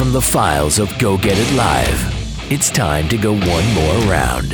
from the files of Go Get It Live. It's time to go one more round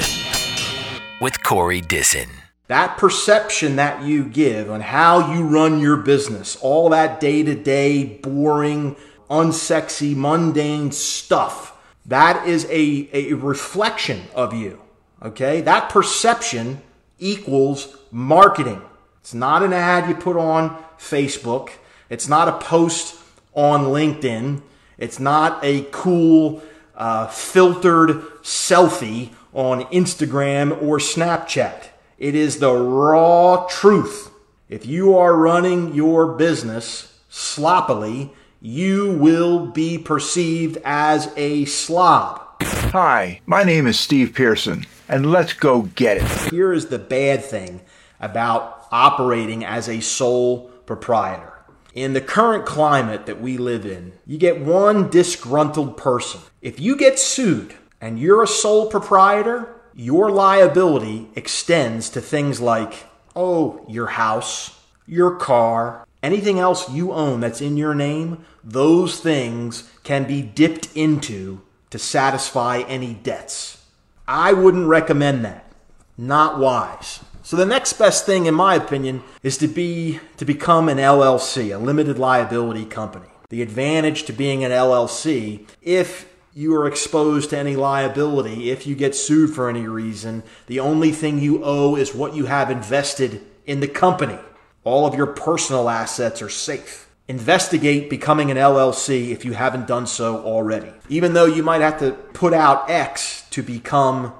with Corey Disson. That perception that you give on how you run your business, all that day to day, boring, unsexy, mundane stuff, that is a, a reflection of you. Okay? That perception equals marketing. It's not an ad you put on Facebook, it's not a post on LinkedIn, it's not a cool uh, filtered selfie on Instagram or Snapchat. It is the raw truth. If you are running your business sloppily, you will be perceived as a slob. Hi, my name is Steve Pearson, and let's go get it. Here is the bad thing about operating as a sole proprietor. In the current climate that we live in, you get one disgruntled person. If you get sued and you're a sole proprietor, your liability extends to things like, oh, your house, your car, anything else you own that's in your name, those things can be dipped into to satisfy any debts. I wouldn't recommend that. Not wise. So the next best thing in my opinion is to be to become an LLC, a limited liability company. The advantage to being an LLC if you are exposed to any liability if you get sued for any reason. The only thing you owe is what you have invested in the company. All of your personal assets are safe. Investigate becoming an LLC if you haven't done so already. Even though you might have to put out X to become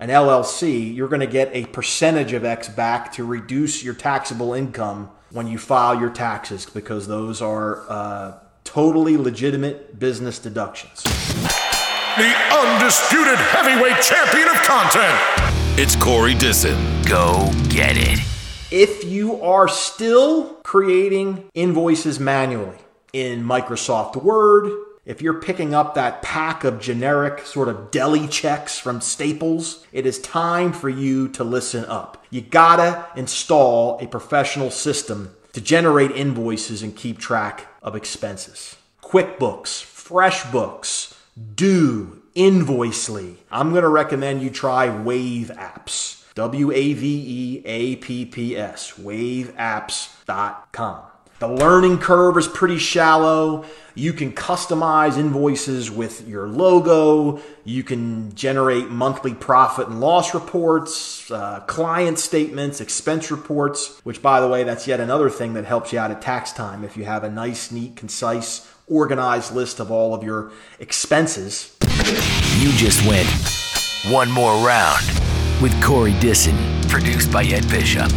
an LLC, you're going to get a percentage of X back to reduce your taxable income when you file your taxes because those are uh, totally legitimate business deductions the undisputed heavyweight champion of content. It's Corey Disson. Go get it. If you are still creating invoices manually in Microsoft Word, if you're picking up that pack of generic sort of deli checks from Staples, it is time for you to listen up. You gotta install a professional system to generate invoices and keep track of expenses. QuickBooks, FreshBooks, do Invoicely. I'm to recommend you try Wave Apps. W A V E A P P S. WaveApps.com. The learning curve is pretty shallow. You can customize invoices with your logo. You can generate monthly profit and loss reports, uh, client statements, expense reports, which, by the way, that's yet another thing that helps you out at tax time if you have a nice, neat, concise organized list of all of your expenses. You just went one more round with Corey Disson, produced by Ed Bishop.